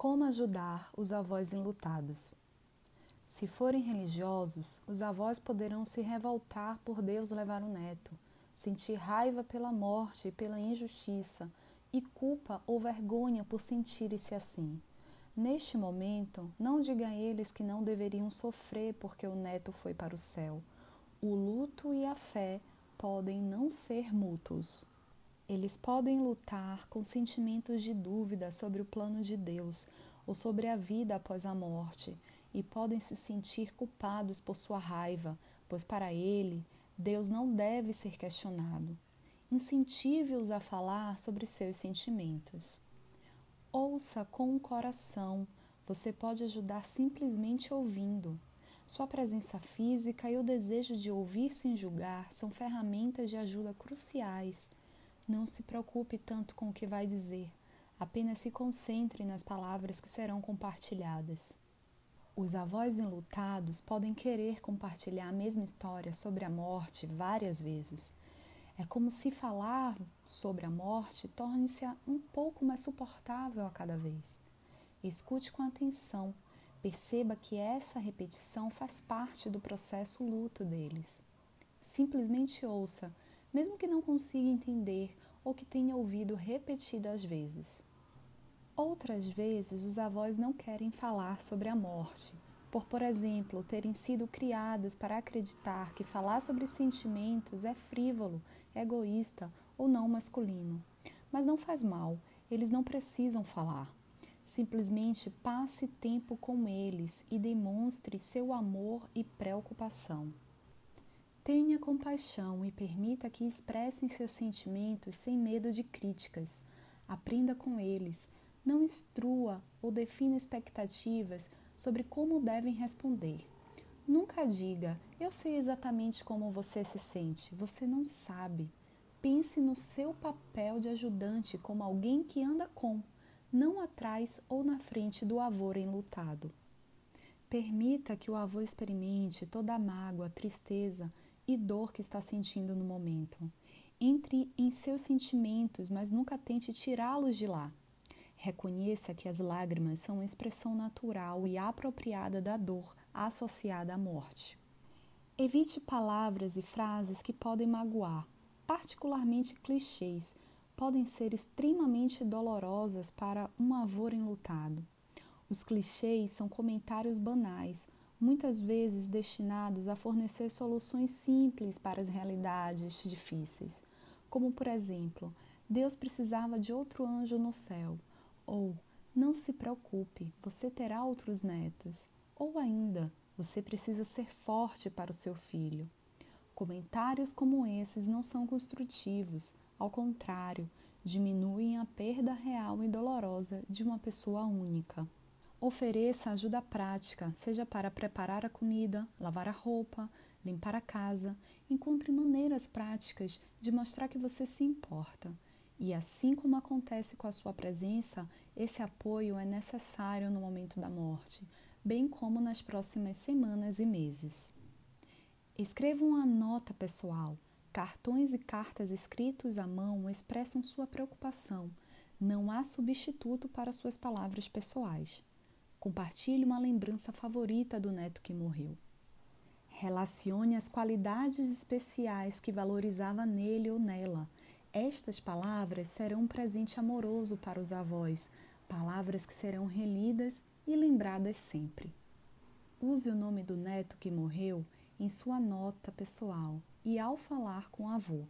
Como ajudar os avós enlutados? Se forem religiosos, os avós poderão se revoltar por Deus levar o neto, sentir raiva pela morte e pela injustiça, e culpa ou vergonha por sentirem-se assim. Neste momento, não diga a eles que não deveriam sofrer porque o neto foi para o céu. O luto e a fé podem não ser mútuos. Eles podem lutar com sentimentos de dúvida sobre o plano de Deus ou sobre a vida após a morte e podem se sentir culpados por sua raiva, pois para ele Deus não deve ser questionado. Incentive-os a falar sobre seus sentimentos. Ouça com o coração. Você pode ajudar simplesmente ouvindo. Sua presença física e o desejo de ouvir sem julgar são ferramentas de ajuda cruciais não se preocupe tanto com o que vai dizer, apenas se concentre nas palavras que serão compartilhadas. Os avós enlutados podem querer compartilhar a mesma história sobre a morte várias vezes. É como se falar sobre a morte torne-se um pouco mais suportável a cada vez. Escute com atenção, perceba que essa repetição faz parte do processo luto deles. Simplesmente ouça, mesmo que não consiga entender ou que tenha ouvido repetidas vezes. Outras vezes, os avós não querem falar sobre a morte, por, por exemplo, terem sido criados para acreditar que falar sobre sentimentos é frívolo, egoísta ou não masculino. Mas não faz mal, eles não precisam falar. Simplesmente passe tempo com eles e demonstre seu amor e preocupação. Tenha compaixão e permita que expressem seus sentimentos sem medo de críticas. Aprenda com eles. Não instrua ou defina expectativas sobre como devem responder. Nunca diga, eu sei exatamente como você se sente. Você não sabe. Pense no seu papel de ajudante como alguém que anda com, não atrás ou na frente do avô enlutado. Permita que o avô experimente toda a mágoa, tristeza e dor que está sentindo no momento. Entre em seus sentimentos, mas nunca tente tirá-los de lá. Reconheça que as lágrimas são uma expressão natural e apropriada da dor associada à morte. Evite palavras e frases que podem magoar, particularmente clichês, podem ser extremamente dolorosas para um avô enlutado. Os clichês são comentários banais muitas vezes destinados a fornecer soluções simples para as realidades difíceis, como por exemplo, Deus precisava de outro anjo no céu, ou não se preocupe, você terá outros netos, ou ainda, você precisa ser forte para o seu filho. Comentários como esses não são construtivos, ao contrário, diminuem a perda real e dolorosa de uma pessoa única. Ofereça ajuda prática, seja para preparar a comida, lavar a roupa, limpar a casa. Encontre maneiras práticas de mostrar que você se importa. E assim como acontece com a sua presença, esse apoio é necessário no momento da morte, bem como nas próximas semanas e meses. Escreva uma nota pessoal. Cartões e cartas escritos à mão expressam sua preocupação. Não há substituto para suas palavras pessoais. Compartilhe uma lembrança favorita do neto que morreu. Relacione as qualidades especiais que valorizava nele ou nela. Estas palavras serão um presente amoroso para os avós, palavras que serão relidas e lembradas sempre. Use o nome do neto que morreu em sua nota pessoal e ao falar com o avô.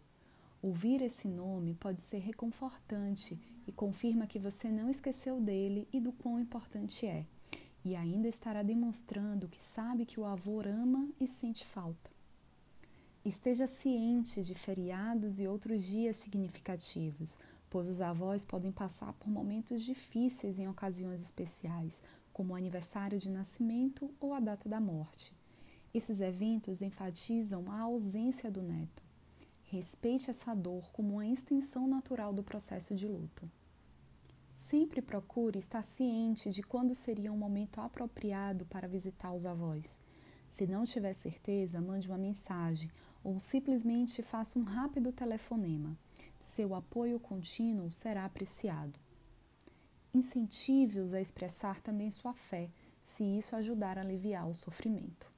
Ouvir esse nome pode ser reconfortante e confirma que você não esqueceu dele e do quão importante é e ainda estará demonstrando que sabe que o avô ama e sente falta. Esteja ciente de feriados e outros dias significativos, pois os avós podem passar por momentos difíceis em ocasiões especiais, como o aniversário de nascimento ou a data da morte. Esses eventos enfatizam a ausência do neto. Respeite essa dor como uma extensão natural do processo de luto. Sempre procure estar ciente de quando seria um momento apropriado para visitar os avós. Se não tiver certeza, mande uma mensagem ou simplesmente faça um rápido telefonema. Seu apoio contínuo será apreciado. incentive-os a expressar também sua fé, se isso ajudar a aliviar o sofrimento.